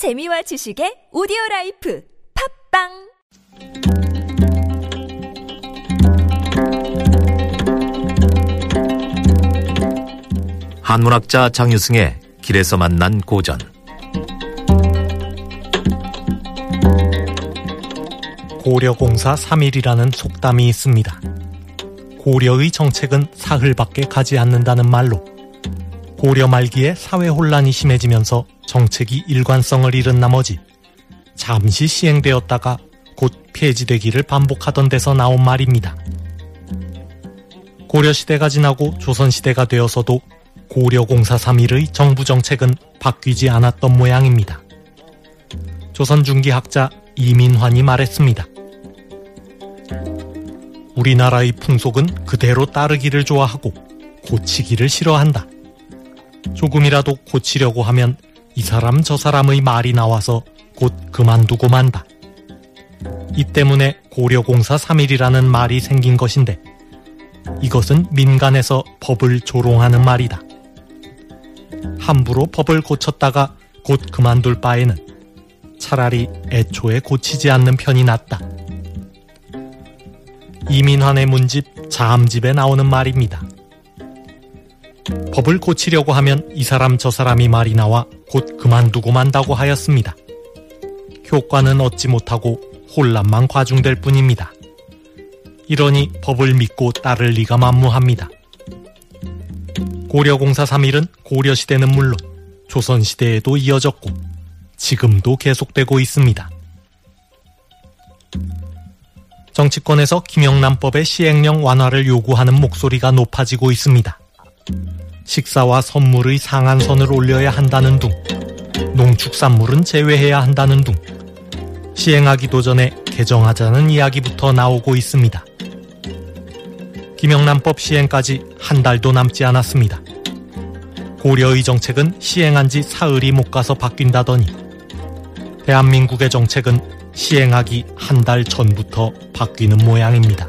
재미와 지식의 오디오 라이프 팟빵 한문학자 장유승의 길에서 만난 고전 고려공사 3일이라는 속담이 있습니다. 고려의 정책은 사흘밖에 가지 않는다는 말로 고려 말기에 사회 혼란이 심해지면서 정책이 일관성을 잃은 나머지 잠시 시행되었다가 곧 폐지되기를 반복하던 데서 나온 말입니다. 고려시대가 지나고 조선시대가 되어서도 고려공사 3일의 정부 정책은 바뀌지 않았던 모양입니다. 조선 중기학자 이민환이 말했습니다. 우리나라의 풍속은 그대로 따르기를 좋아하고 고치기를 싫어한다. 조금이라도 고치려고 하면 이 사람 저 사람의 말이 나와서 곧 그만두고 만다. 이 때문에 고려공사 3일이라는 말이 생긴 것인데 이것은 민간에서 법을 조롱하는 말이다. 함부로 법을 고쳤다가 곧 그만둘 바에는 차라리 애초에 고치지 않는 편이 낫다. 이민환의 문집 자함집에 나오는 말입니다. 법을 고치려고 하면 이 사람 저 사람이 말이 나와 곧 그만두고 만다고 하였습니다. 효과는 얻지 못하고 혼란만 과중될 뿐입니다. 이러니 법을 믿고 따를 리가 만무합니다. 고려공사 3일은 고려시대는 물론 조선시대에도 이어졌고 지금도 계속되고 있습니다. 정치권에서 김영란법의 시행령 완화를 요구하는 목소리가 높아지고 있습니다. 식사와 선물의 상한선을 올려야 한다는 둥, 농축산물은 제외해야 한다는 둥, 시행하기도 전에 개정하자는 이야기부터 나오고 있습니다. 김영란법 시행까지 한 달도 남지 않았습니다. 고려의 정책은 시행한 지 사흘이 못 가서 바뀐다더니 대한민국의 정책은 시행하기 한 달 전부터 바뀌는 모양입니다.